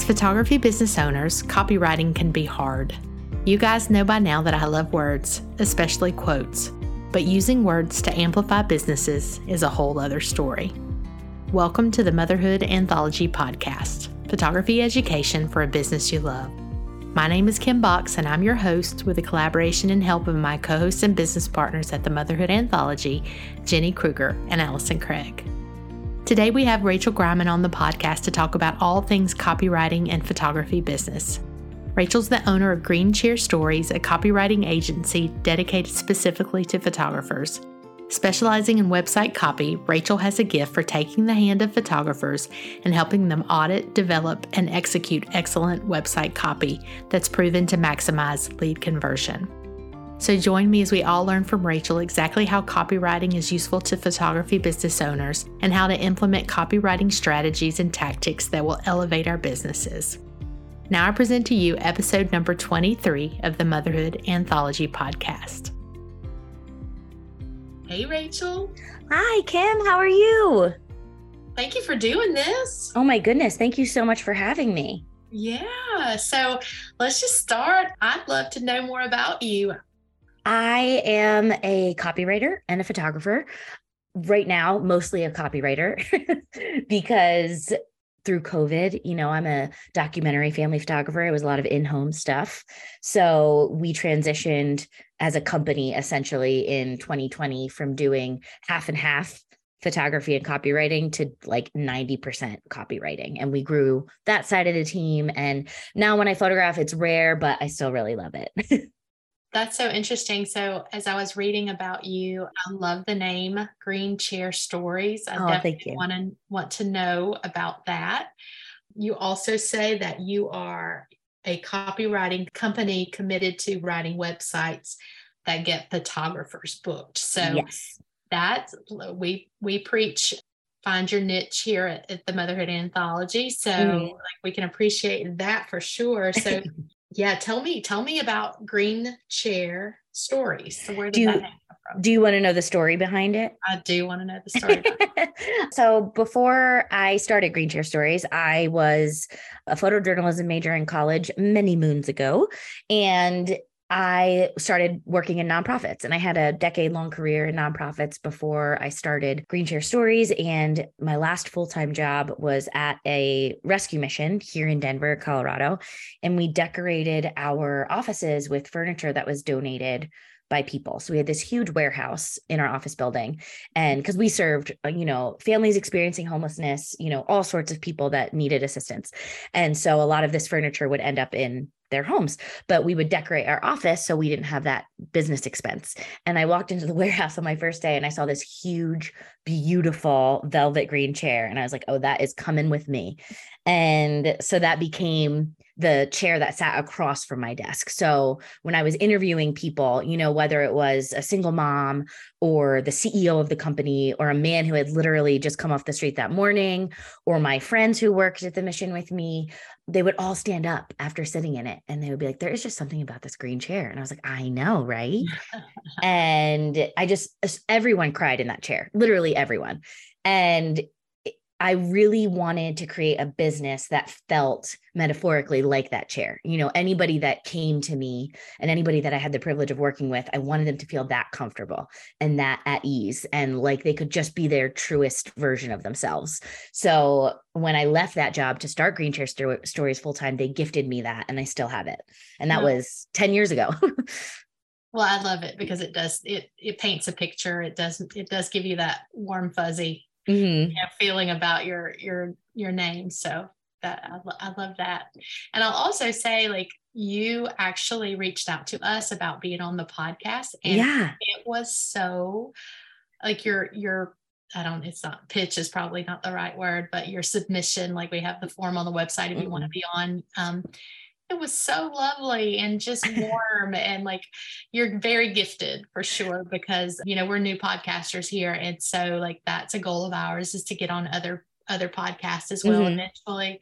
As photography business owners, copywriting can be hard. You guys know by now that I love words, especially quotes, but using words to amplify businesses is a whole other story. Welcome to the Motherhood Anthology Podcast photography education for a business you love. My name is Kim Box, and I'm your host with the collaboration and help of my co hosts and business partners at the Motherhood Anthology, Jenny Kruger and Allison Craig. Today, we have Rachel Greiman on the podcast to talk about all things copywriting and photography business. Rachel's the owner of Green Chair Stories, a copywriting agency dedicated specifically to photographers. Specializing in website copy, Rachel has a gift for taking the hand of photographers and helping them audit, develop, and execute excellent website copy that's proven to maximize lead conversion. So join me as we all learn from Rachel exactly how copywriting is useful to photography business owners and how to implement copywriting strategies and tactics that will elevate our businesses. Now I present to you episode number 23 of the Motherhood Anthology podcast. Hey, Rachel. Hi, Kim. How are you? Thank you for doing this. Oh, my goodness. Thank you so much for having me. Yeah. So let's just start. I'd love to know more about you. I am a copywriter and a photographer. Right now, mostly a copywriter because through COVID, you know, I'm a documentary family photographer. It was a lot of in home stuff. So we transitioned as a company essentially in 2020 from doing half and half photography and copywriting to like 90% copywriting. And we grew that side of the team. And now when I photograph, it's rare, but I still really love it. That's so interesting. So, as I was reading about you, I love the name Green Chair Stories. I oh, definitely want to want to know about that. You also say that you are a copywriting company committed to writing websites that get photographers booked. So yes. that's we we preach find your niche here at, at the Motherhood Anthology. So mm-hmm. like we can appreciate that for sure. So yeah, tell me, tell me about Green Chair Stories. So where did do that from? Do you want to know the story behind it? I do want to know the story. so before I started Green Chair Stories, I was a photojournalism major in college many moons ago. And I started working in nonprofits and I had a decade long career in nonprofits before I started Green Chair Stories. And my last full time job was at a rescue mission here in Denver, Colorado. And we decorated our offices with furniture that was donated by people. So we had this huge warehouse in our office building. And because we served, uh, you know, families experiencing homelessness, you know, all sorts of people that needed assistance. And so a lot of this furniture would end up in their homes, but we would decorate our office so we didn't have that business expense. And I walked into the warehouse on my first day and I saw this huge, beautiful velvet green chair. And I was like, oh, that is coming with me. And so that became the chair that sat across from my desk. So when I was interviewing people, you know, whether it was a single mom or the CEO of the company or a man who had literally just come off the street that morning or my friends who worked at the mission with me, they would all stand up after sitting in it and they would be like, there is just something about this green chair. And I was like, I know, right? and I just, everyone cried in that chair, literally everyone. And I really wanted to create a business that felt metaphorically like that chair. You know, anybody that came to me and anybody that I had the privilege of working with, I wanted them to feel that comfortable and that at ease and like they could just be their truest version of themselves. So when I left that job to start Green Chair Sto- Stories full time, they gifted me that and I still have it. And that was 10 years ago. well, I love it because it does it it paints a picture. It does it does give you that warm fuzzy mm-hmm. you know, feeling about your your your name. So that I, I love that. And I'll also say like you actually reached out to us about being on the podcast and yeah. it was so like your your I don't, it's not pitch is probably not the right word, but your submission, like we have the form on the website if you mm-hmm. want to be on. Um, it was so lovely and just warm and like you're very gifted for sure because you know we're new podcasters here and so like that's a goal of ours is to get on other other podcasts as well mm-hmm. eventually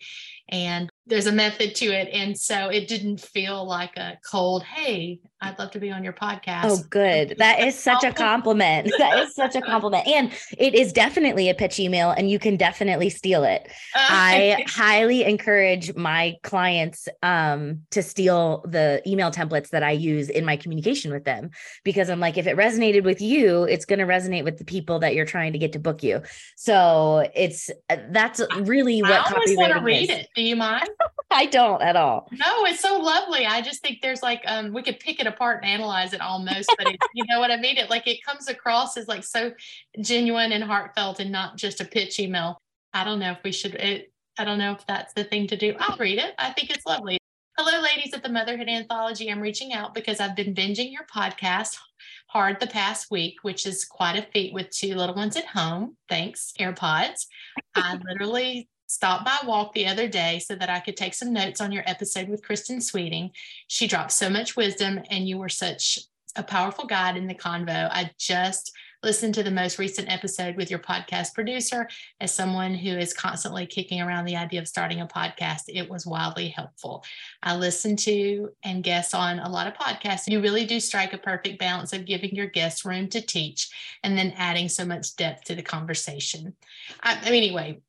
and there's a method to it. And so it didn't feel like a cold, hey, I'd love to be on your podcast. Oh, good. That is such a compliment. That is such a compliment. And it is definitely a pitch email, and you can definitely steal it. I highly encourage my clients um, to steal the email templates that I use in my communication with them because I'm like, if it resonated with you, it's going to resonate with the people that you're trying to get to book you. So it's uh, that's really what I always want to read is. it. Do you mind? I don't at all. No, it's so lovely. I just think there's like um we could pick it apart and analyze it almost, but it, you know what I mean? It like it comes across as like so genuine and heartfelt and not just a pitch email. I don't know if we should it, I don't know if that's the thing to do. I'll read it. I think it's lovely. Hello, ladies at the Motherhood Anthology. I'm reaching out because I've been binging your podcast hard the past week, which is quite a feat with two little ones at home. Thanks, AirPods. I literally stopped my walk the other day so that I could take some notes on your episode with Kristen Sweeting. She dropped so much wisdom, and you were such a powerful guide in the convo. I just listened to the most recent episode with your podcast producer. As someone who is constantly kicking around the idea of starting a podcast, it was wildly helpful. I listened to and guest on a lot of podcasts. You really do strike a perfect balance of giving your guests room to teach and then adding so much depth to the conversation. I, I mean, anyway,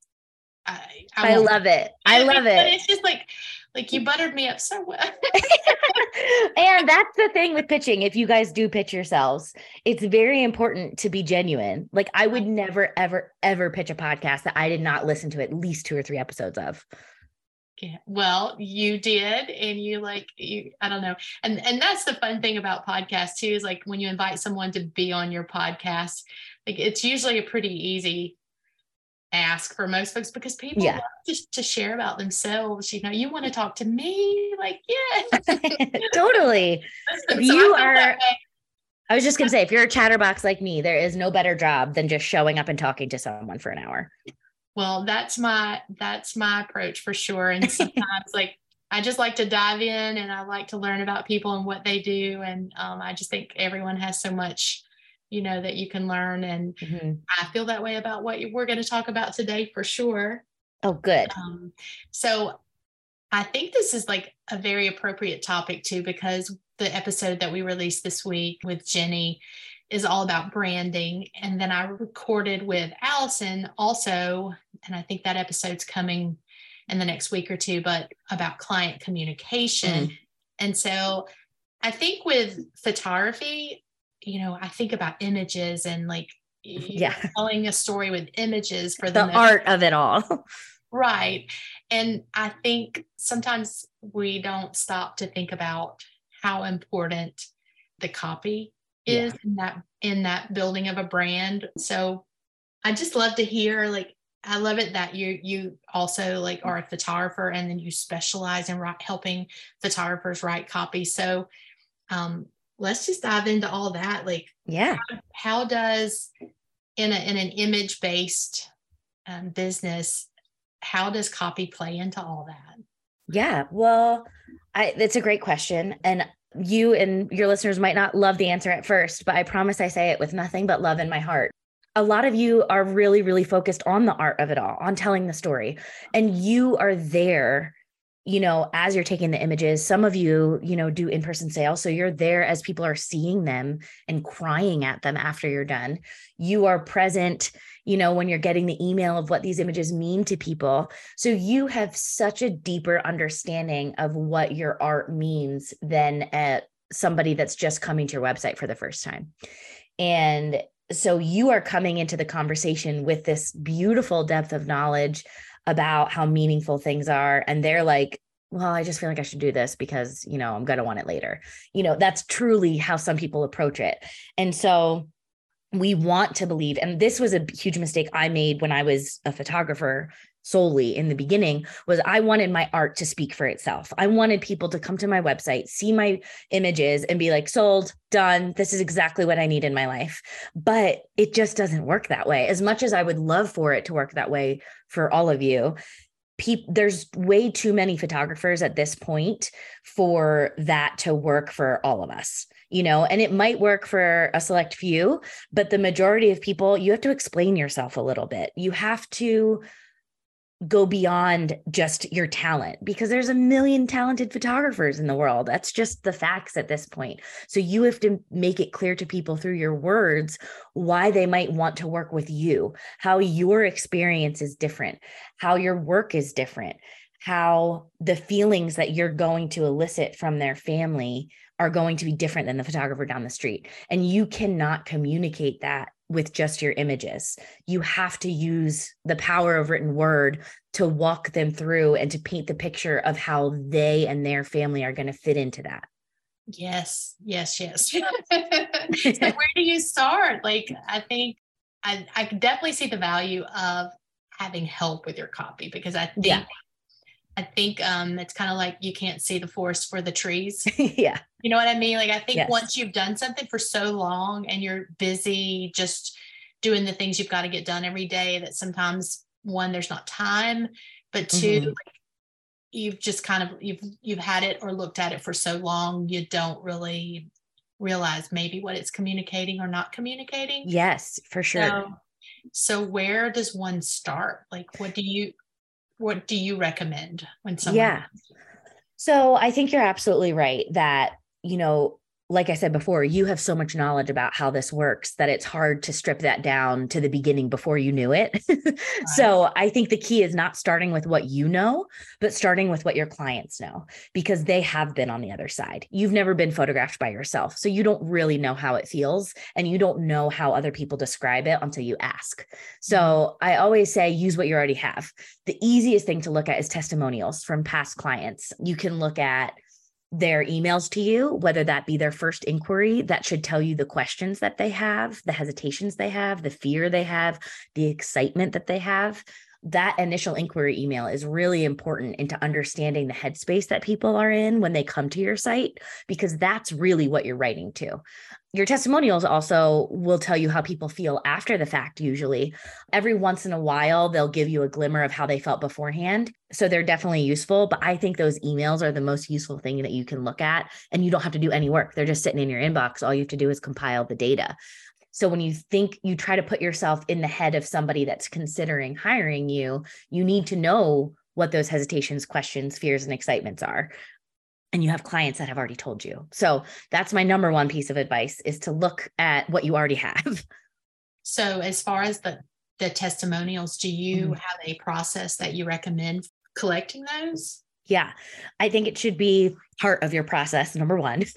I, I, I love it. I love it. It's just like, like you buttered me up so well. and that's the thing with pitching. If you guys do pitch yourselves, it's very important to be genuine. Like I would never, ever, ever pitch a podcast that I did not listen to at least two or three episodes of. Yeah. Well, you did, and you like you. I don't know, and and that's the fun thing about podcasts too. Is like when you invite someone to be on your podcast, like it's usually a pretty easy ask for most folks because people yeah. love to, share about themselves. You know, you want to talk to me, like, yeah, totally. so you are. I was just gonna say, if you're a chatterbox like me, there is no better job than just showing up and talking to someone for an hour. Well, that's my that's my approach for sure. And sometimes, like, I just like to dive in and I like to learn about people and what they do. And um, I just think everyone has so much you know that you can learn and mm-hmm. i feel that way about what we're going to talk about today for sure oh good um, so i think this is like a very appropriate topic too because the episode that we released this week with jenny is all about branding and then i recorded with allison also and i think that episode's coming in the next week or two but about client communication mm. and so i think with photography you know, I think about images and like yeah telling a story with images for the art of it all. right. And I think sometimes we don't stop to think about how important the copy is yeah. in that in that building of a brand. So I just love to hear like I love it that you you also like are a photographer and then you specialize in write, helping photographers write copy. So um, let's just dive into all that. Like, yeah, how, how does in a in an image based um, business, how does copy play into all that? Yeah, well, I that's a great question, and you and your listeners might not love the answer at first, but I promise I say it with nothing but love in my heart. A lot of you are really, really focused on the art of it all, on telling the story, and you are there you know, as you're taking the images, some of you, you know, do in person sales. So you're there as people are seeing them and crying at them after you're done. You are present, you know, when you're getting the email of what these images mean to people. So you have such a deeper understanding of what your art means than at somebody that's just coming to your website for the first time. And so you are coming into the conversation with this beautiful depth of knowledge about how meaningful things are. And they're like well i just feel like i should do this because you know i'm going to want it later. You know that's truly how some people approach it. And so we want to believe and this was a huge mistake i made when i was a photographer solely in the beginning was I wanted my art to speak for itself. I wanted people to come to my website, see my images and be like sold, done. This is exactly what I need in my life. But it just doesn't work that way. As much as I would love for it to work that way for all of you, there's way too many photographers at this point for that to work for all of us you know and it might work for a select few but the majority of people you have to explain yourself a little bit you have to go beyond just your talent because there's a million talented photographers in the world. That's just the facts at this point. So you have to make it clear to people through your words why they might want to work with you, how your experience is different, how your work is different, how the feelings that you're going to elicit from their family are going to be different than the photographer down the street. And you cannot communicate that with just your images. You have to use the power of written word to walk them through and to paint the picture of how they and their family are going to fit into that. Yes, yes, yes. so where do you start? Like, I think I, I definitely see the value of having help with your copy because I think yeah. I think um, it's kind of like you can't see the forest for the trees. yeah. You know what I mean? Like, I think yes. once you've done something for so long and you're busy just doing the things you've got to get done every day, that sometimes one, there's not time, but 2 mm-hmm. like, you've just kind of you've you've had it or looked at it for so long you don't really realize maybe what it's communicating or not communicating yes for sure so, so where does one start like what do you what do you recommend when someone yeah. so i think you're absolutely right that you know like I said before, you have so much knowledge about how this works that it's hard to strip that down to the beginning before you knew it. right. So I think the key is not starting with what you know, but starting with what your clients know because they have been on the other side. You've never been photographed by yourself. So you don't really know how it feels and you don't know how other people describe it until you ask. So mm-hmm. I always say use what you already have. The easiest thing to look at is testimonials from past clients. You can look at their emails to you, whether that be their first inquiry that should tell you the questions that they have, the hesitations they have, the fear they have, the excitement that they have. That initial inquiry email is really important into understanding the headspace that people are in when they come to your site, because that's really what you're writing to. Your testimonials also will tell you how people feel after the fact usually. Every once in a while they'll give you a glimmer of how they felt beforehand. So they're definitely useful but i think those emails are the most useful thing that you can look at and you don't have to do any work. They're just sitting in your inbox. All you have to do is compile the data so when you think you try to put yourself in the head of somebody that's considering hiring you you need to know what those hesitations questions fears and excitements are and you have clients that have already told you. So that's my number one piece of advice is to look at what you already have. So as far as the the testimonials, do you mm-hmm. have a process that you recommend collecting those? Yeah, I think it should be part of your process, number one,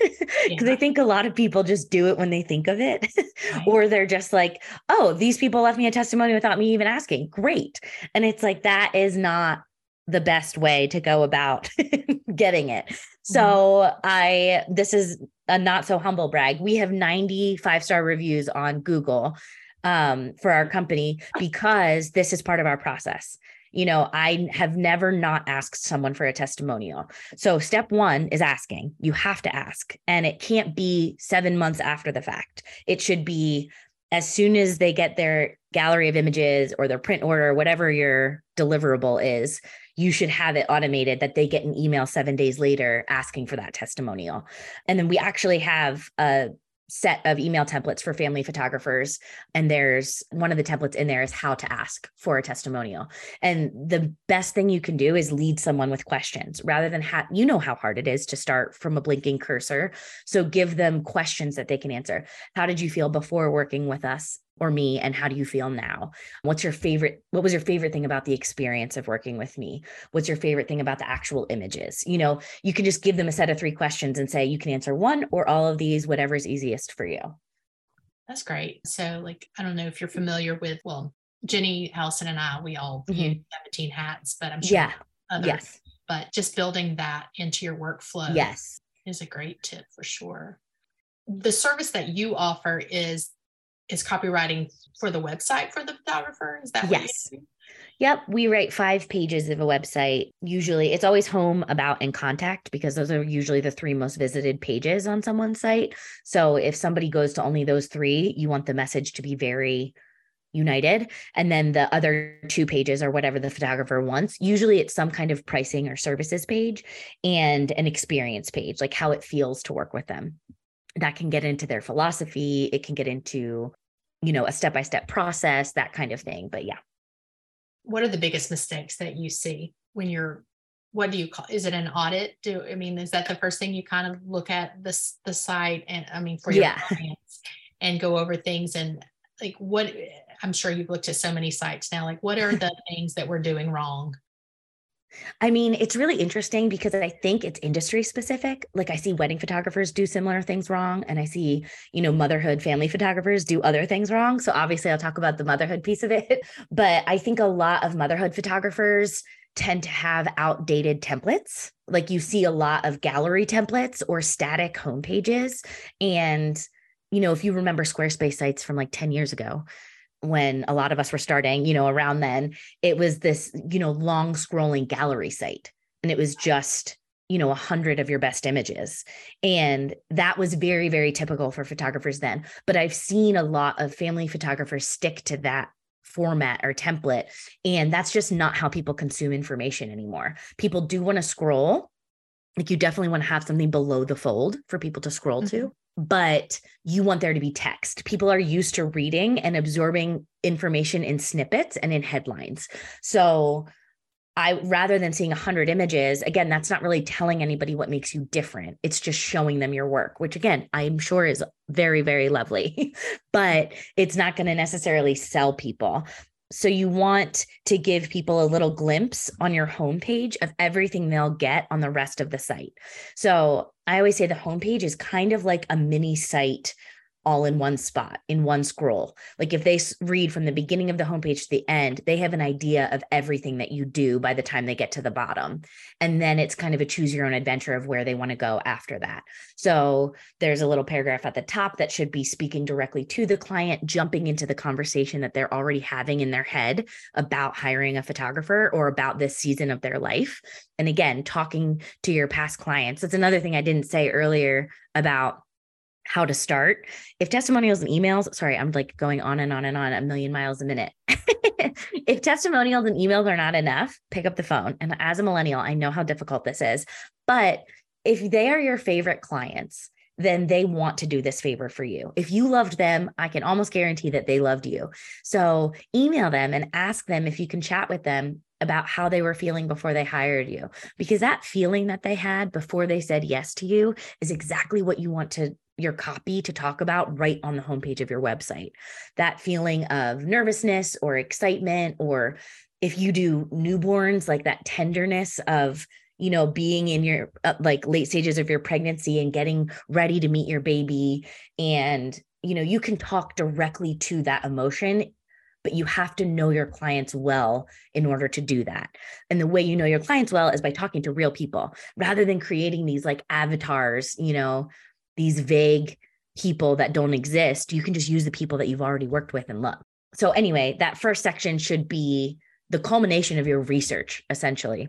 because yeah. I think a lot of people just do it when they think of it, right. or they're just like, oh, these people left me a testimony without me even asking. Great. And it's like, that is not the best way to go about getting it. So mm-hmm. I this is a not so humble brag. We have 95 star reviews on Google um, for our company because this is part of our process. You know, I have never not asked someone for a testimonial. So step 1 is asking. You have to ask and it can't be 7 months after the fact. It should be as soon as they get their gallery of images or their print order, whatever your deliverable is, you should have it automated that they get an email seven days later asking for that testimonial. And then we actually have a set of email templates for family photographers and there's one of the templates in there is how to ask for a testimonial. And the best thing you can do is lead someone with questions rather than have you know how hard it is to start from a blinking cursor. So give them questions that they can answer. How did you feel before working with us or me and how do you feel now? What's your favorite what was your favorite thing about the experience of working with me? What's your favorite thing about the actual images? You know you can just give them a set of three questions and say you can answer one or all of these whatever is easiest for you. That's great. So like i don't know if you're familiar with well jenny Allison and i we all mm-hmm. 17 hats but i'm sure yeah. others, yes. but just building that into your workflow yes. is a great tip for sure. The service that you offer is is copywriting for the website for the photographer? Is that yes? Yep, we write five pages of a website. Usually, it's always home, about, and contact because those are usually the three most visited pages on someone's site. So, if somebody goes to only those three, you want the message to be very united. And then the other two pages are whatever the photographer wants. Usually, it's some kind of pricing or services page and an experience page, like how it feels to work with them. That can get into their philosophy, it can get into you know, a step by step process, that kind of thing. But yeah. what are the biggest mistakes that you see when you're what do you call is it an audit do i mean is that the first thing you kind of look at this the site and i mean for your yeah. clients and go over things and like what i'm sure you've looked at so many sites now like what are the things that we're doing wrong I mean, it's really interesting because I think it's industry specific. Like I see wedding photographers do similar things wrong and I see, you know, motherhood family photographers do other things wrong. So obviously I'll talk about the motherhood piece of it, but I think a lot of motherhood photographers tend to have outdated templates. Like you see a lot of gallery templates or static home pages. And, you know, if you remember Squarespace sites from like 10 years ago, when a lot of us were starting, you know, around then, it was this, you know, long scrolling gallery site. And it was just, you know, a hundred of your best images. And that was very, very typical for photographers then. But I've seen a lot of family photographers stick to that format or template. And that's just not how people consume information anymore. People do want to scroll. Like you definitely want to have something below the fold for people to scroll mm-hmm. to, but you want there to be text. People are used to reading and absorbing information in snippets and in headlines. So I rather than seeing 100 images, again, that's not really telling anybody what makes you different. It's just showing them your work, which again, I'm sure is very, very lovely, but it's not going to necessarily sell people. So you want to give people a little glimpse on your homepage of everything they'll get on the rest of the site. So I always say the homepage is kind of like a mini site all in one spot in one scroll. Like if they read from the beginning of the homepage to the end, they have an idea of everything that you do by the time they get to the bottom. And then it's kind of a choose your own adventure of where they want to go after that. So there's a little paragraph at the top that should be speaking directly to the client, jumping into the conversation that they're already having in their head about hiring a photographer or about this season of their life. And again, talking to your past clients. That's another thing I didn't say earlier about how to start. If testimonials and emails, sorry, I'm like going on and on and on a million miles a minute. if testimonials and emails are not enough, pick up the phone. And as a millennial, I know how difficult this is. But if they are your favorite clients, then they want to do this favor for you. If you loved them, I can almost guarantee that they loved you. So email them and ask them if you can chat with them about how they were feeling before they hired you because that feeling that they had before they said yes to you is exactly what you want to your copy to talk about right on the homepage of your website. That feeling of nervousness or excitement, or if you do newborns, like that tenderness of, you know, being in your uh, like late stages of your pregnancy and getting ready to meet your baby. And, you know, you can talk directly to that emotion but you have to know your clients well in order to do that. And the way you know your clients well is by talking to real people rather than creating these like avatars, you know, these vague people that don't exist. You can just use the people that you've already worked with and love. So, anyway, that first section should be the culmination of your research, essentially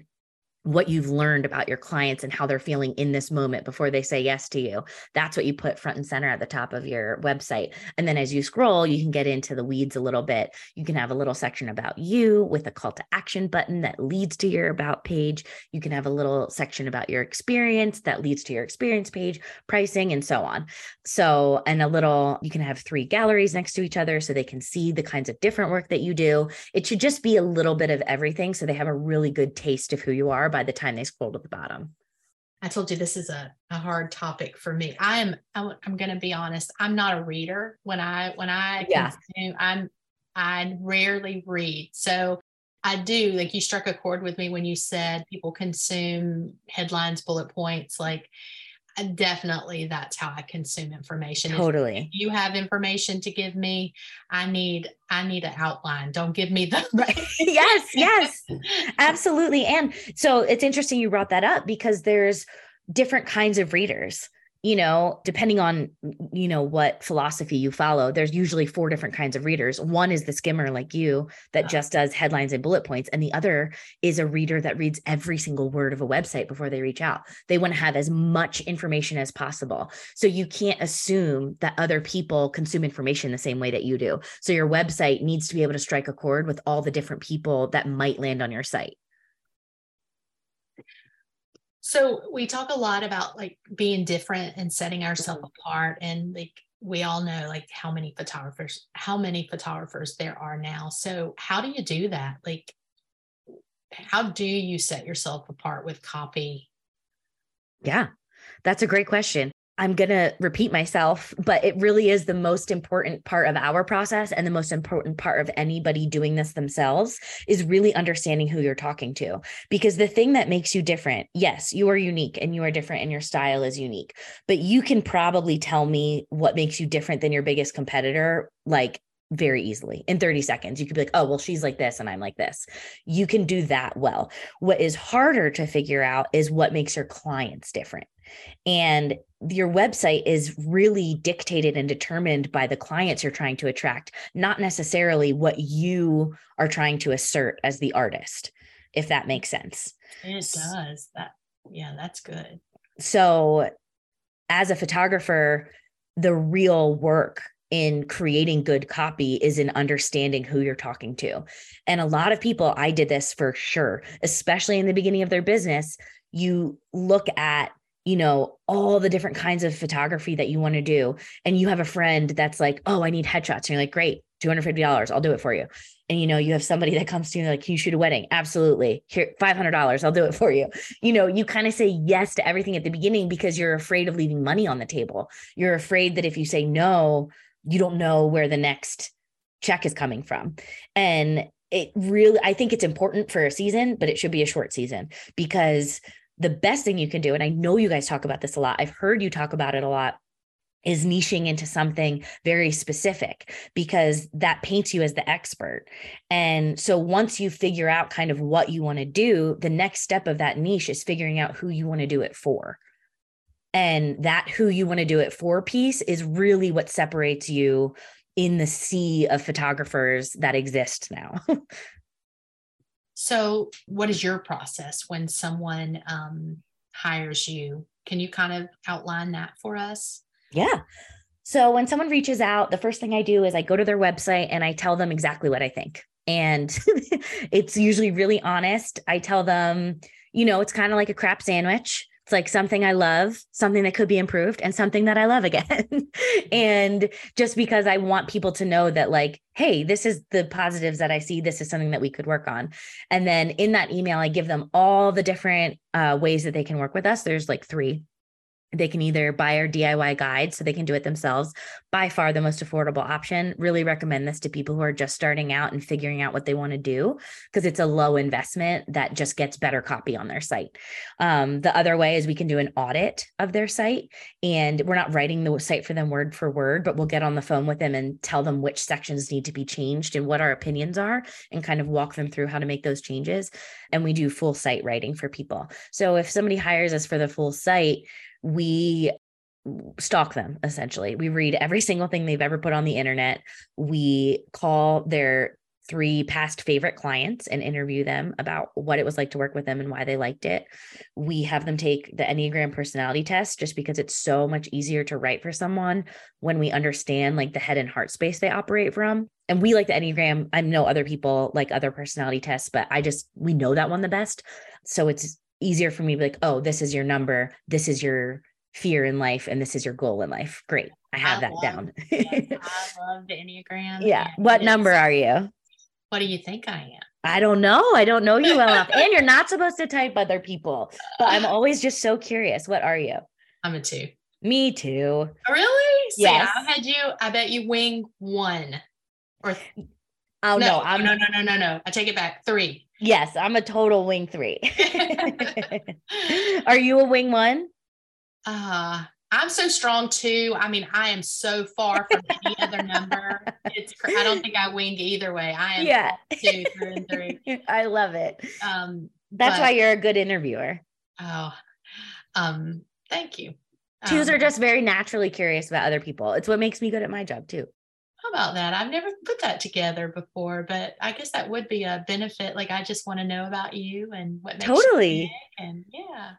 what you've learned about your clients and how they're feeling in this moment before they say yes to you. That's what you put front and center at the top of your website. And then as you scroll, you can get into the weeds a little bit. You can have a little section about you with a call to action button that leads to your about page. You can have a little section about your experience that leads to your experience page, pricing, and so on. So, and a little, you can have three galleries next to each other so they can see the kinds of different work that you do. It should just be a little bit of everything so they have a really good taste of who you are by the time they scroll to the bottom. I told you this is a, a hard topic for me. I am I'm, I'm going to be honest. I'm not a reader. When I when I yeah. consume, I'm I rarely read. So I do like you struck a chord with me when you said people consume headlines, bullet points. Like definitely that's how i consume information totally. if you have information to give me i need i need an outline. Don't give me the yes yes. Absolutely and so it's interesting you brought that up because there's different kinds of readers you know, depending on, you know, what philosophy you follow, there's usually four different kinds of readers. One is the skimmer like you that just does headlines and bullet points. And the other is a reader that reads every single word of a website before they reach out. They want to have as much information as possible. So you can't assume that other people consume information the same way that you do. So your website needs to be able to strike a chord with all the different people that might land on your site. So we talk a lot about like being different and setting ourselves mm-hmm. apart and like we all know like how many photographers how many photographers there are now. So how do you do that? Like how do you set yourself apart with copy? Yeah, that's a great question. I'm going to repeat myself, but it really is the most important part of our process and the most important part of anybody doing this themselves is really understanding who you're talking to. Because the thing that makes you different, yes, you are unique and you are different and your style is unique, but you can probably tell me what makes you different than your biggest competitor like very easily in 30 seconds. You could be like, oh, well, she's like this and I'm like this. You can do that well. What is harder to figure out is what makes your clients different. And your website is really dictated and determined by the clients you're trying to attract, not necessarily what you are trying to assert as the artist, if that makes sense. It does. That yeah, that's good. So as a photographer, the real work in creating good copy is in understanding who you're talking to. And a lot of people, I did this for sure, especially in the beginning of their business. You look at you know, all the different kinds of photography that you want to do. And you have a friend that's like, oh, I need headshots. And you're like, great, $250, I'll do it for you. And you know, you have somebody that comes to you like, can you shoot a wedding? Absolutely. Here, $500, I'll do it for you. You know, you kind of say yes to everything at the beginning because you're afraid of leaving money on the table. You're afraid that if you say no, you don't know where the next check is coming from. And it really, I think it's important for a season, but it should be a short season because the best thing you can do, and I know you guys talk about this a lot, I've heard you talk about it a lot, is niching into something very specific because that paints you as the expert. And so once you figure out kind of what you want to do, the next step of that niche is figuring out who you want to do it for. And that who you want to do it for piece is really what separates you in the sea of photographers that exist now. So, what is your process when someone um, hires you? Can you kind of outline that for us? Yeah. So, when someone reaches out, the first thing I do is I go to their website and I tell them exactly what I think. And it's usually really honest. I tell them, you know, it's kind of like a crap sandwich. It's like something I love, something that could be improved, and something that I love again. and just because I want people to know that, like, hey, this is the positives that I see. This is something that we could work on. And then in that email, I give them all the different uh, ways that they can work with us. There's like three they can either buy our DIY guide so they can do it themselves. By far the most affordable option. Really recommend this to people who are just starting out and figuring out what they want to do because it's a low investment that just gets better copy on their site. Um, the other way is we can do an audit of their site and we're not writing the site for them word for word, but we'll get on the phone with them and tell them which sections need to be changed and what our opinions are and kind of walk them through how to make those changes. And we do full site writing for people. So if somebody hires us for the full site, we stalk them essentially. We read every single thing they've ever put on the internet. We call their three past favorite clients and interview them about what it was like to work with them and why they liked it. We have them take the Enneagram personality test just because it's so much easier to write for someone when we understand like the head and heart space they operate from. And we like the Enneagram. I know other people like other personality tests, but I just, we know that one the best. So it's easier for me to be like, oh, this is your number, this is your fear in life, and this is your goal in life. Great. I have I that love, down. I love the Enneagram. Yeah. What number are you? What do you think I am? I don't know. I don't know you well enough. And you're not supposed to type other people. But I'm always just so curious. What are you? I'm a two. Me too. Oh, really? yes. I had you, I bet you wing one. Or Oh no, no, I'm no, no, no, no, no. I take it back. Three. Yes, I'm a total wing three. Are you a wing one? Uh I'm so strong too. I mean, I am so far from any other number. It's I don't think I wing either way. I am yeah. two through and three. I love it. Um that's but, why you're a good interviewer. Oh, um, thank you. Twos um, are just very naturally curious about other people. It's what makes me good at my job too. About that? I've never put that together before, but I guess that would be a benefit. Like I just want to know about you and what makes totally. and yeah.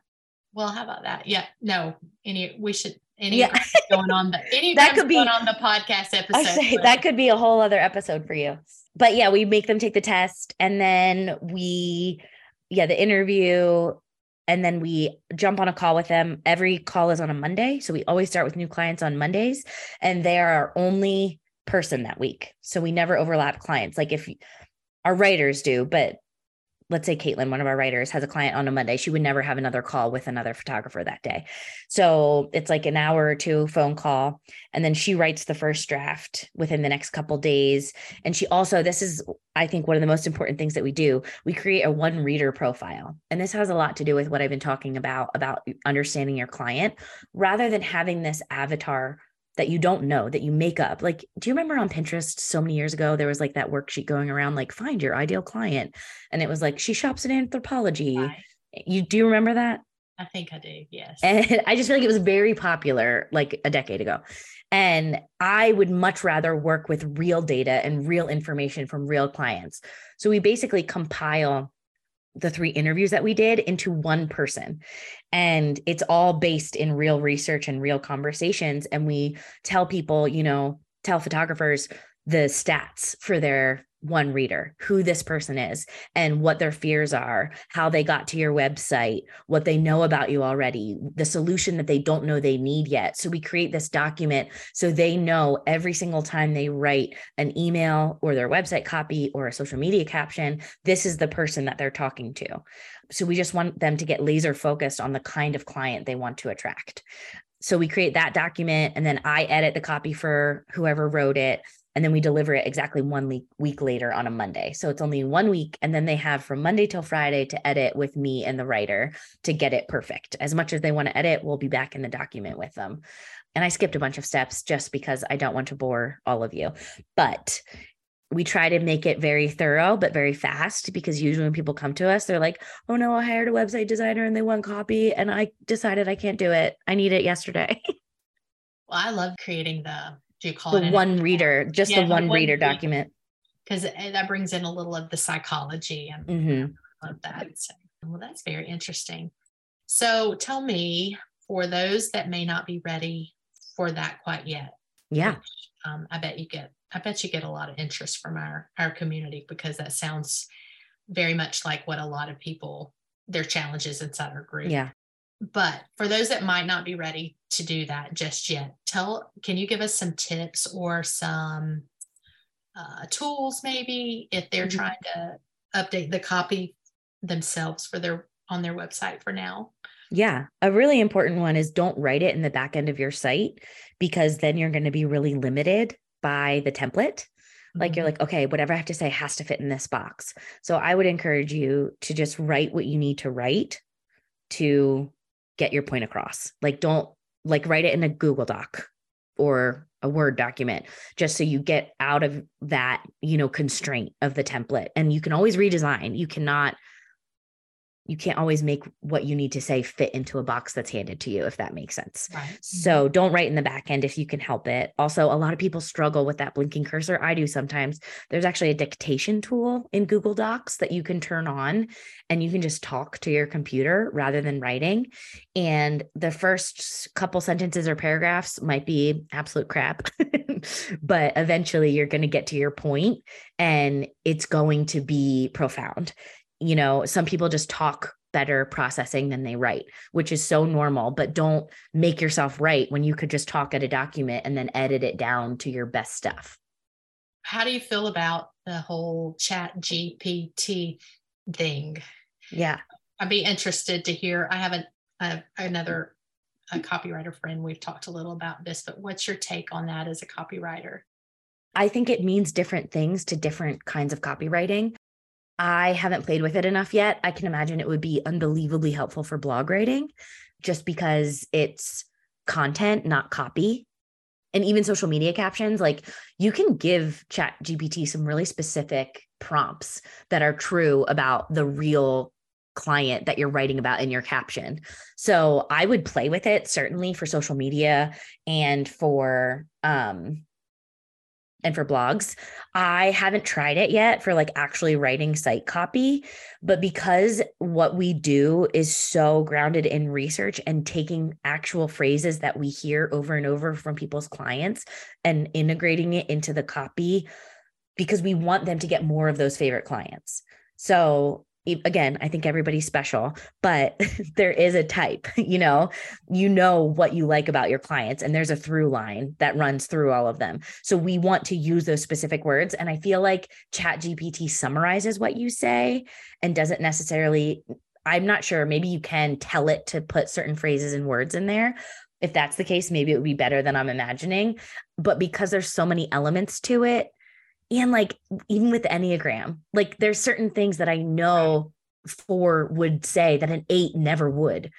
Well, how about that? Yeah. No. Any we should any yeah. going on the any that could be on the podcast episode. Say, that could be a whole other episode for you. But yeah, we make them take the test and then we yeah, the interview and then we jump on a call with them. Every call is on a Monday. So we always start with new clients on Mondays and they are our only person that week. So we never overlap clients. Like if our writers do, but let's say Caitlin, one of our writers, has a client on a Monday, she would never have another call with another photographer that day. So it's like an hour or two phone call. And then she writes the first draft within the next couple days. And she also, this is, I think, one of the most important things that we do. We create a one reader profile. And this has a lot to do with what I've been talking about, about understanding your client rather than having this avatar that you don't know that you make up. Like, do you remember on Pinterest so many years ago, there was like that worksheet going around, like, find your ideal client. And it was like, she shops at Anthropologie. Right. You do you remember that? I think I do. Yes. And I just feel like it was very popular like a decade ago. And I would much rather work with real data and real information from real clients. So we basically compile the three interviews that we did into one person. And it's all based in real research and real conversations. And we tell people, you know, tell photographers the stats for their one reader, who this person is and what their fears are, how they got to your website, what they know about you already, the solution that they don't know they need yet. So we create this document so they know every single time they write an email or their website copy or a social media caption, this is the person that they're talking to. So we just want them to get laser focused on the kind of client they want to attract. So we create that document and then I edit the copy for whoever wrote it and then we deliver it exactly one week, week later on a Monday. So it's only one week. And then they have from Monday till Friday to edit with me and the writer to get it perfect. As much as they want to edit, we'll be back in the document with them. And I skipped a bunch of steps just because I don't want to bore all of you. But we try to make it very thorough, but very fast because usually when people come to us, they're like, oh no, I hired a website designer and they want copy and I decided I can't do it. I need it yesterday. well, I love creating the do you call the it one reader, just yeah, the one, one reader document? Because that brings in a little of the psychology and mm-hmm. of that. So, well, that's very interesting. So tell me, for those that may not be ready for that quite yet. Yeah. Which, um, I bet you get I bet you get a lot of interest from our our community because that sounds very much like what a lot of people their challenges inside our group. Yeah. But for those that might not be ready to do that just yet, tell can you give us some tips or some uh, tools maybe if they're mm-hmm. trying to update the copy themselves for their on their website for now? Yeah, a really important one is don't write it in the back end of your site because then you're going to be really limited by the template. Like mm-hmm. you're like, okay, whatever I have to say has to fit in this box. So I would encourage you to just write what you need to write to get your point across. Like, don't like write it in a Google Doc or a Word document just so you get out of that, you know, constraint of the template. And you can always redesign. You cannot you can't always make what you need to say fit into a box that's handed to you if that makes sense. Right. so mm-hmm. don't write in the back end if you can help it. Also a lot of people struggle with that blinking cursor. I do sometimes. There's actually a dictation tool in google docs that you can turn on and you can just talk to your computer rather than writing. And the first couple sentences or paragraphs might be absolute crap but eventually you're going to get to your point and it's going to be profound you know, some people just talk better processing than they write, which is so normal, but don't make yourself write when you could just talk at a document and then edit it down to your best stuff. How do you feel about the whole chat GPT thing? Yeah. I'd be interested to hear. I have a, another a copywriter friend. We've talked a little about this, but what's your take on that as a copywriter? I think it means different things to different kinds of copywriting. I haven't played with it enough yet. I can imagine it would be unbelievably helpful for blog writing just because it's content, not copy. And even social media captions, like you can give Chat GPT some really specific prompts that are true about the real client that you're writing about in your caption. So I would play with it certainly for social media and for um and for blogs. I haven't tried it yet for like actually writing site copy, but because what we do is so grounded in research and taking actual phrases that we hear over and over from people's clients and integrating it into the copy because we want them to get more of those favorite clients. So again, I think everybody's special, but there is a type, you know, you know what you like about your clients, and there's a through line that runs through all of them. So we want to use those specific words. And I feel like Chat GPT summarizes what you say and doesn't necessarily, I'm not sure, maybe you can tell it to put certain phrases and words in there. If that's the case, maybe it would be better than I'm imagining. But because there's so many elements to it, and like even with enneagram like there's certain things that i know four would say that an eight never would.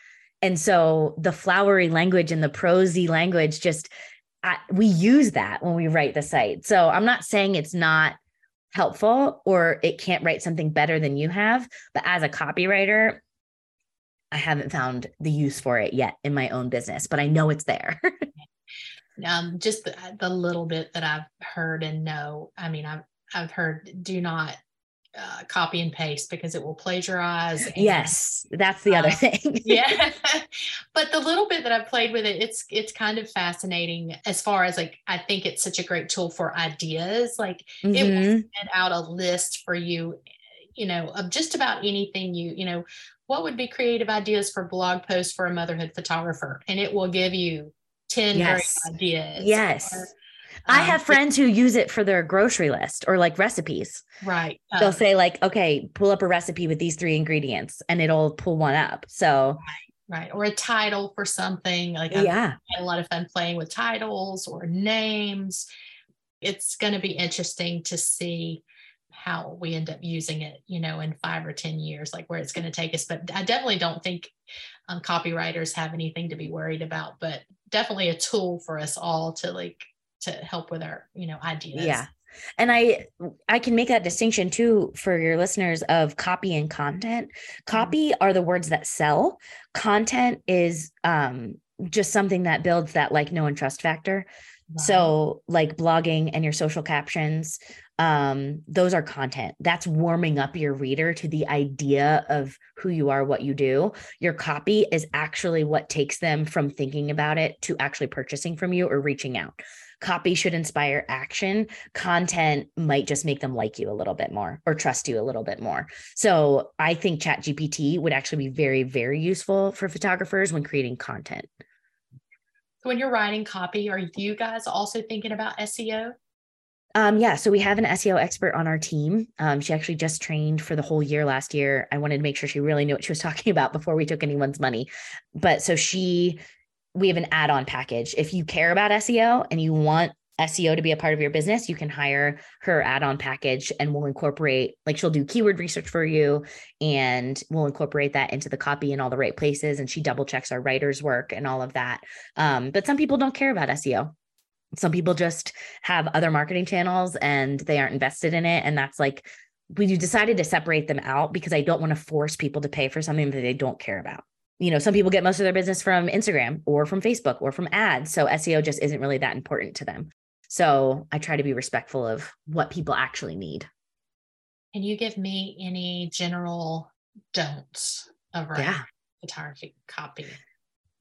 And so the flowery language and the prosy language just I, we use that when we write the site. So i'm not saying it's not helpful or it can't write something better than you have but as a copywriter i haven't found the use for it yet in my own business but i know it's there um, just the, the little bit that I've heard and know. I mean, I've I've heard do not uh, copy and paste because it will plagiarize. And, yes, that's the other thing. yeah, but the little bit that I've played with it, it's it's kind of fascinating as far as like I think it's such a great tool for ideas. Like mm-hmm. it will mm-hmm. send out a list for you, you know, of just about anything you you know. What would be creative ideas for blog posts for a motherhood photographer? And it will give you 10 yes. ideas. Yes. Or, I have um, friends who use it for their grocery list or like recipes. Right. They'll um, say like, okay, pull up a recipe with these three ingredients and it'll pull one up. So right. right. Or a title for something. Like I've yeah. had a lot of fun playing with titles or names. It's going to be interesting to see how we end up using it, you know, in five or 10 years, like where it's going to take us. But I definitely don't think um, copywriters have anything to be worried about, but definitely a tool for us all to like to help with our you know ideas. Yeah. And i i can make that distinction too for your listeners of copy and content. Copy mm-hmm. are the words that sell. Content is um just something that builds that like know and trust factor. Wow. so like blogging and your social captions um those are content. That's warming up your reader to the idea of who you are what you do. Your copy is actually what takes them from thinking about it to actually purchasing from you or reaching out. Copy should inspire action. Content might just make them like you a little bit more or trust you a little bit more. So i think chat gpt would actually be very very useful for photographers when creating content. When you're writing copy are you guys also thinking about seo um, yeah, so we have an SEO expert on our team. Um, she actually just trained for the whole year last year. I wanted to make sure she really knew what she was talking about before we took anyone's money. But so she, we have an add on package. If you care about SEO and you want SEO to be a part of your business, you can hire her add on package and we'll incorporate, like, she'll do keyword research for you and we'll incorporate that into the copy in all the right places. And she double checks our writer's work and all of that. Um, but some people don't care about SEO some people just have other marketing channels and they aren't invested in it. And that's like we decided to separate them out because i don't want to force people to pay for something that they don't care about. You know some people get most of their business from instagram or from facebook or from ads. So seo just isn't really that important to them. So i try to be respectful of what people actually need. Can you give me any general don'ts of yeah. photography copy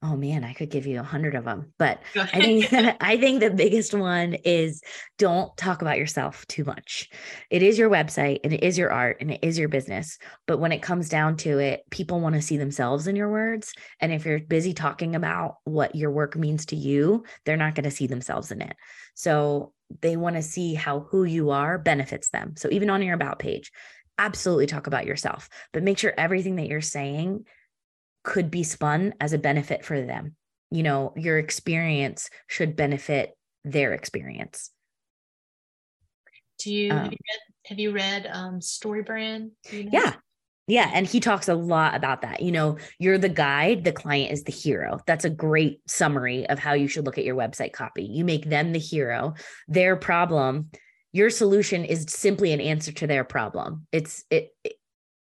oh man, I could give you a hundred of them. But I think I think the biggest one is don't talk about yourself too much. It is your website and it is your art and it is your business. But when it comes down to it, people want to see themselves in your words. And if you're busy talking about what your work means to you, they're not going to see themselves in it. So they want to see how who you are benefits them. So even on your about page, absolutely talk about yourself, but make sure everything that you're saying could be spun as a benefit for them. You know, your experience should benefit their experience. Do you um, have you read, have you read um, StoryBrand? You know? Yeah. Yeah. And he talks a lot about that. You know, you're the guide, the client is the hero. That's a great summary of how you should look at your website copy. You make them the hero, their problem, your solution is simply an answer to their problem. It's it, it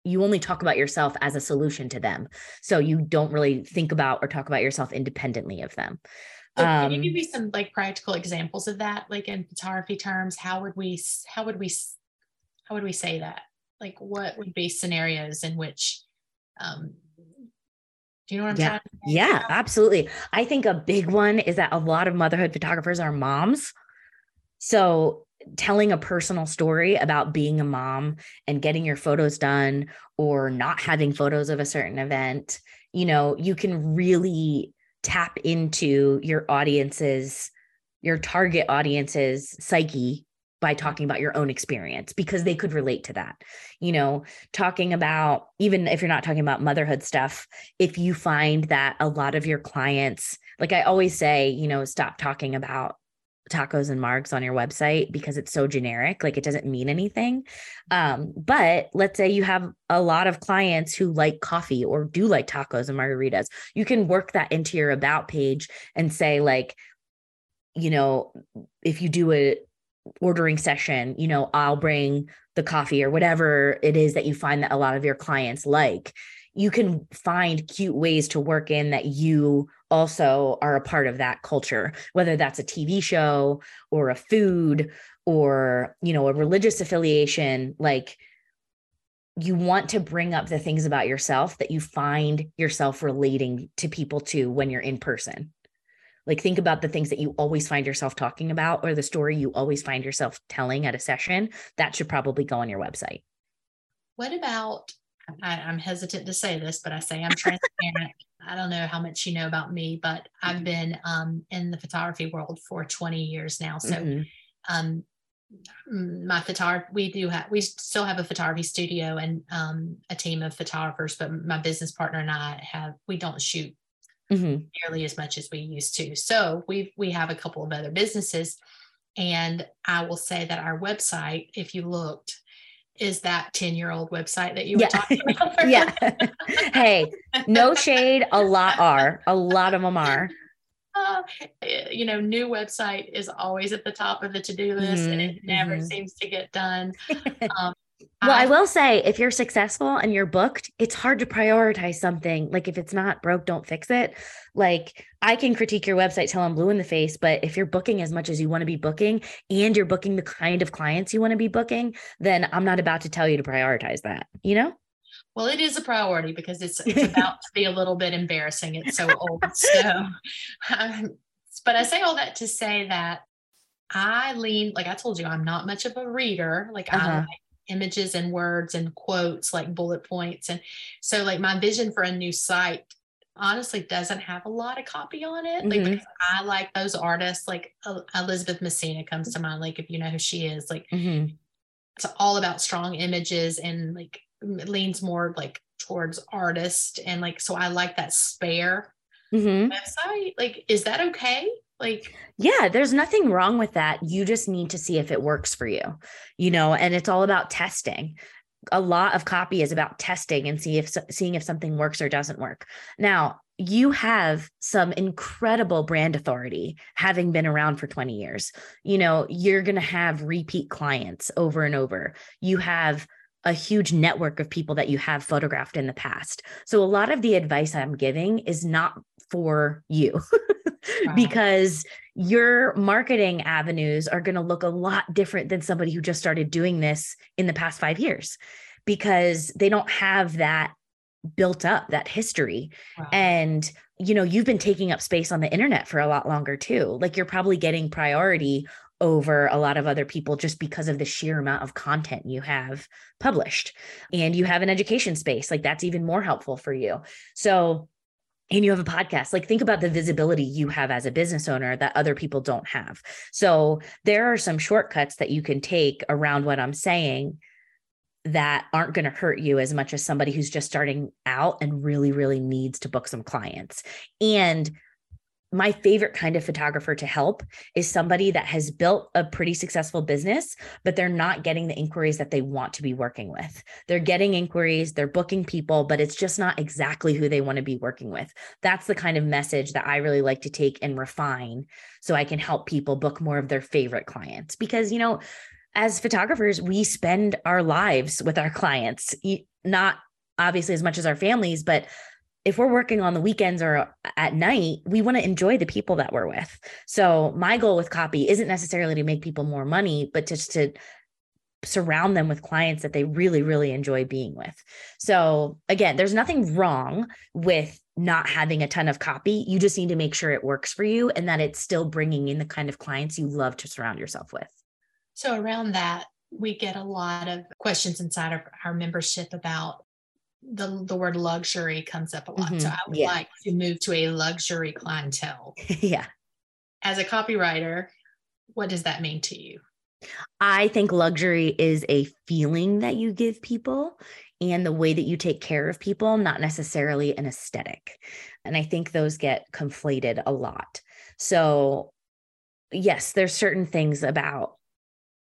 you only talk about yourself as a solution to them. So you don't really think about or talk about yourself independently of them. So can you give um, me some like practical examples of that, like in photography terms? How would we, how would we, how would we say that? Like, what would be scenarios in which, um, do you know what I'm yeah. talking about? Yeah, absolutely. I think a big one is that a lot of motherhood photographers are moms. So telling a personal story about being a mom and getting your photos done or not having photos of a certain event, you know, you can really tap into your audience's, your target audience's psyche by talking about your own experience because they could relate to that. You know, talking about, even if you're not talking about motherhood stuff, if you find that a lot of your clients, like I always say, you know, stop talking about tacos and margs on your website because it's so generic like it doesn't mean anything. Um, but let's say you have a lot of clients who like coffee or do like tacos and margaritas. You can work that into your about page and say like you know if you do a ordering session you know i'll bring the coffee or whatever it is that you find that a lot of your clients like. You can find cute ways to work in that you also are a part of that culture whether that's a tv show or a food or you know a religious affiliation like you want to bring up the things about yourself that you find yourself relating to people to when you're in person. Like think about the things that you always find yourself talking about or the story you always find yourself telling at a session that should probably go on your website. What about I, am hesitant to say this, but I say I'm transparent. I don't know how much you know about me, but I've been um, in the photography world for 20 years now. So, mm-hmm. um, my photography, we do have, we still have a photography studio and um, a team of photographers, but my business partner and I have, we don't shoot mm-hmm. nearly as much as we used to. So we we have a couple of other businesses, and I will say that our website, if you looked, is that 10 year old website that you were yeah. talking about. yeah. hey, no shade. A lot are. A lot of them are. Uh, you know, new website is always at the top of the to do list mm-hmm. and it never mm-hmm. seems to get done. Um, well, I, I will say if you're successful and you're booked, it's hard to prioritize something. Like if it's not broke, don't fix it. Like I can critique your website till I'm blue in the face, but if you're booking as much as you want to be booking and you're booking the kind of clients you want to be booking, then I'm not about to tell you to prioritize that, you know? Well, it is a priority because it's, it's about to be a little bit embarrassing. It's so old. So, um, but I say all that to say that I lean, like I told you, I'm not much of a reader. Like uh-huh. I like images and words and quotes like bullet points and so like my vision for a new site honestly doesn't have a lot of copy on it like mm-hmm. i like those artists like uh, elizabeth messina comes to mind like if you know who she is like mm-hmm. it's all about strong images and like leans more like towards artist and like so i like that spare mm-hmm. website like is that okay like, yeah, there's nothing wrong with that. You just need to see if it works for you, you know, and it's all about testing. A lot of copy is about testing and see if seeing if something works or doesn't work. Now, you have some incredible brand authority having been around for 20 years. You know, you're going to have repeat clients over and over. You have a huge network of people that you have photographed in the past. So a lot of the advice I'm giving is not for you wow. because your marketing avenues are going to look a lot different than somebody who just started doing this in the past 5 years because they don't have that built up that history wow. and you know you've been taking up space on the internet for a lot longer too like you're probably getting priority over a lot of other people just because of the sheer amount of content you have published. And you have an education space, like that's even more helpful for you. So, and you have a podcast, like think about the visibility you have as a business owner that other people don't have. So, there are some shortcuts that you can take around what I'm saying that aren't going to hurt you as much as somebody who's just starting out and really, really needs to book some clients. And my favorite kind of photographer to help is somebody that has built a pretty successful business, but they're not getting the inquiries that they want to be working with. They're getting inquiries, they're booking people, but it's just not exactly who they want to be working with. That's the kind of message that I really like to take and refine so I can help people book more of their favorite clients. Because, you know, as photographers, we spend our lives with our clients, not obviously as much as our families, but if we're working on the weekends or at night, we want to enjoy the people that we're with. So my goal with copy isn't necessarily to make people more money, but just to surround them with clients that they really, really enjoy being with. So again, there's nothing wrong with not having a ton of copy. You just need to make sure it works for you and that it's still bringing in the kind of clients you love to surround yourself with. So, around that, we get a lot of questions inside of our membership about the, the word luxury comes up a lot. Mm-hmm. So, I would yeah. like to move to a luxury clientele. yeah. As a copywriter, what does that mean to you? I think luxury is a feeling that you give people and the way that you take care of people, not necessarily an aesthetic. And I think those get conflated a lot. So, yes, there's certain things about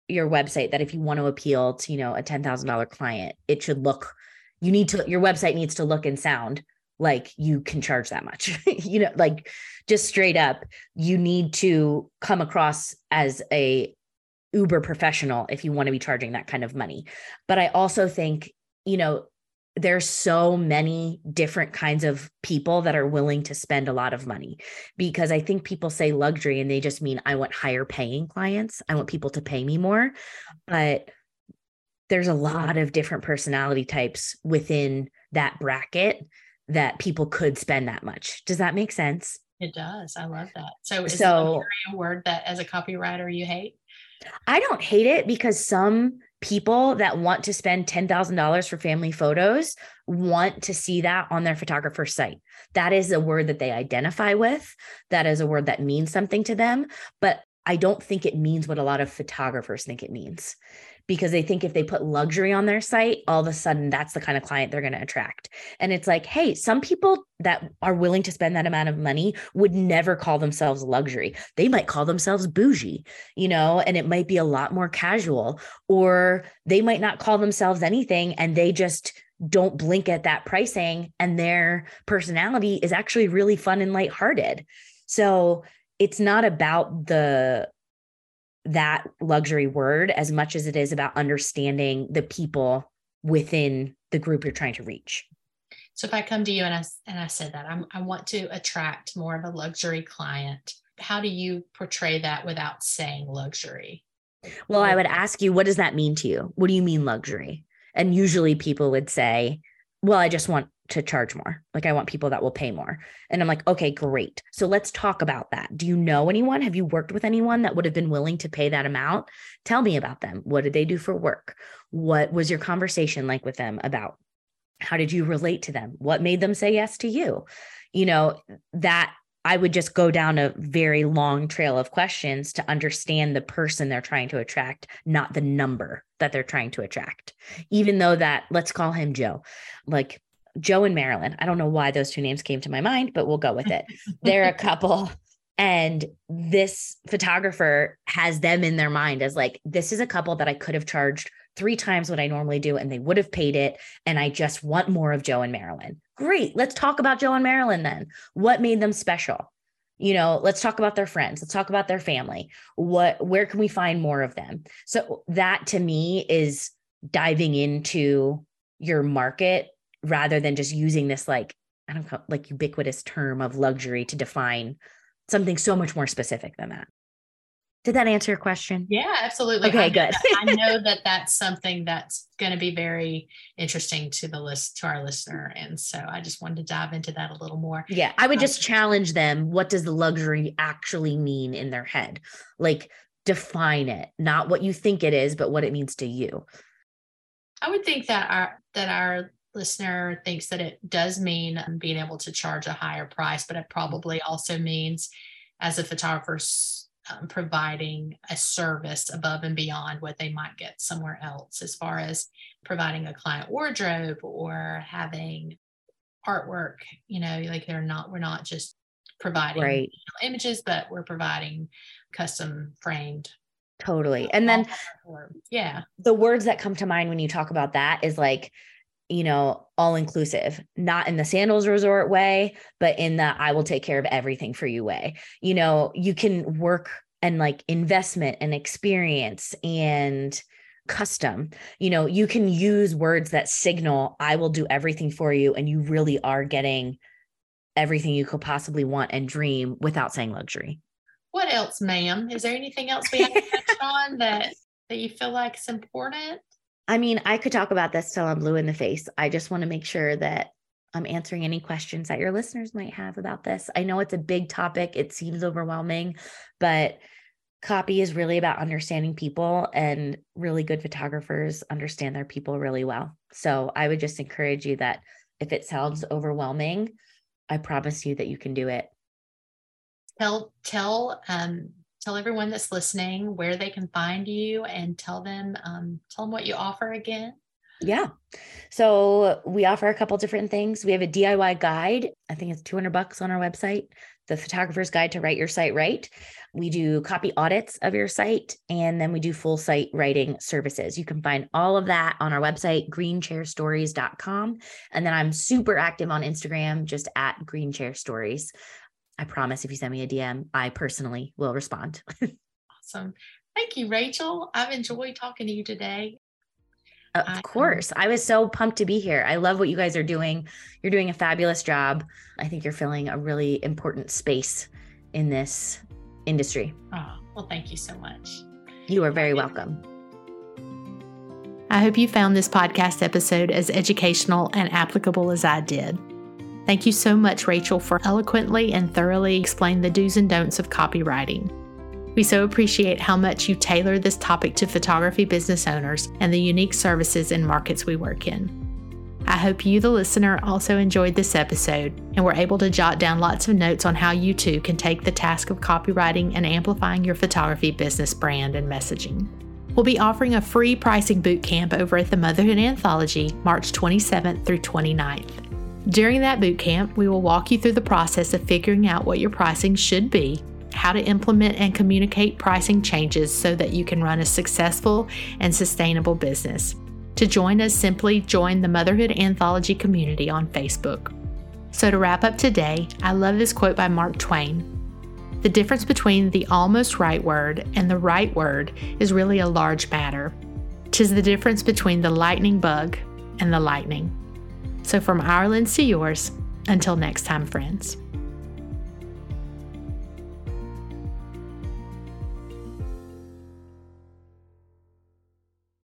your website that if you want to appeal to, you know, a $10,000 client, it should look you need to your website needs to look and sound like you can charge that much. you know, like just straight up, you need to come across as a uber professional if you want to be charging that kind of money. But I also think, you know, there's so many different kinds of people that are willing to spend a lot of money because I think people say luxury and they just mean I want higher paying clients. I want people to pay me more. But there's a mm-hmm. lot of different personality types within that bracket that people could spend that much. Does that make sense? It does. I love that. So is so, a word that as a copywriter you hate? I don't hate it because some people that want to spend $10,000 for family photos want to see that on their photographer's site. That is a word that they identify with. That is a word that means something to them. But I don't think it means what a lot of photographers think it means because they think if they put luxury on their site, all of a sudden that's the kind of client they're going to attract. And it's like, hey, some people that are willing to spend that amount of money would never call themselves luxury. They might call themselves bougie, you know, and it might be a lot more casual, or they might not call themselves anything and they just don't blink at that pricing and their personality is actually really fun and lighthearted. So it's not about the that luxury word as much as it is about understanding the people within the group you're trying to reach. So if I come to you and I and I said that I'm, I want to attract more of a luxury client, how do you portray that without saying luxury? Well, I would ask you, what does that mean to you? What do you mean luxury? And usually people would say, well, I just want to charge more. Like I want people that will pay more. And I'm like, okay, great. So let's talk about that. Do you know anyone? Have you worked with anyone that would have been willing to pay that amount? Tell me about them. What did they do for work? What was your conversation like with them about? How did you relate to them? What made them say yes to you? You know, that I would just go down a very long trail of questions to understand the person they're trying to attract, not the number that they're trying to attract. Even though that, let's call him Joe. Like Joe and Marilyn. I don't know why those two names came to my mind, but we'll go with it. They're a couple. And this photographer has them in their mind as like, this is a couple that I could have charged three times what I normally do, and they would have paid it. And I just want more of Joe and Marilyn. Great. Let's talk about Joe and Marilyn then. What made them special? You know, let's talk about their friends. Let's talk about their family. What, where can we find more of them? So that to me is diving into your market rather than just using this like I don't know, like ubiquitous term of luxury to define something so much more specific than that. Did that answer your question? Yeah, absolutely. Okay, I good. I know that that's something that's going to be very interesting to the list to our listener, and so I just wanted to dive into that a little more. Yeah, I would um, just challenge them. What does the luxury actually mean in their head? Like define it, not what you think it is, but what it means to you. I would think that our that our listener thinks that it does mean um, being able to charge a higher price, but it probably also means as a photographer um, providing a service above and beyond what they might get somewhere else, as far as providing a client wardrobe or having artwork. You know, like they're not, we're not just providing right. images, but we're providing custom framed totally and then yeah the words that come to mind when you talk about that is like you know, all inclusive, not in the sandals resort way, but in the I will take care of everything for you way. You know, you can work and like investment and experience and custom. You know, you can use words that signal I will do everything for you and you really are getting everything you could possibly want and dream without saying luxury. What else, ma'am? Is there anything else we have to touch on that that you feel like is important? I mean, I could talk about this till I'm blue in the face. I just want to make sure that I'm answering any questions that your listeners might have about this. I know it's a big topic, it seems overwhelming, but copy is really about understanding people, and really good photographers understand their people really well. So I would just encourage you that if it sounds overwhelming, I promise you that you can do it. Tell tell um, tell everyone that's listening where they can find you, and tell them um, tell them what you offer again. Yeah. So we offer a couple different things. We have a DIY guide. I think it's 200 bucks on our website, the photographer's guide to write your site right. We do copy audits of your site and then we do full site writing services. You can find all of that on our website greenchairstories.com and then I'm super active on Instagram just at greenchairstories. I promise if you send me a DM, I personally will respond. awesome. Thank you, Rachel. I've enjoyed talking to you today. Of I, um, course. I was so pumped to be here. I love what you guys are doing. You're doing a fabulous job. I think you're filling a really important space in this industry. Oh, well, thank you so much. You are very welcome. I hope you found this podcast episode as educational and applicable as I did. Thank you so much, Rachel, for eloquently and thoroughly explaining the do's and don'ts of copywriting. We so appreciate how much you tailor this topic to photography business owners and the unique services and markets we work in. I hope you, the listener, also enjoyed this episode and were able to jot down lots of notes on how you too can take the task of copywriting and amplifying your photography business brand and messaging. We'll be offering a free pricing boot camp over at the Motherhood Anthology March 27th through 29th. During that boot camp, we will walk you through the process of figuring out what your pricing should be how to implement and communicate pricing changes so that you can run a successful and sustainable business. To join us, simply join the Motherhood Anthology community on Facebook. So, to wrap up today, I love this quote by Mark Twain. The difference between the almost right word and the right word is really a large matter. Tis the difference between the lightning bug and the lightning. So, from our lens to yours, until next time, friends.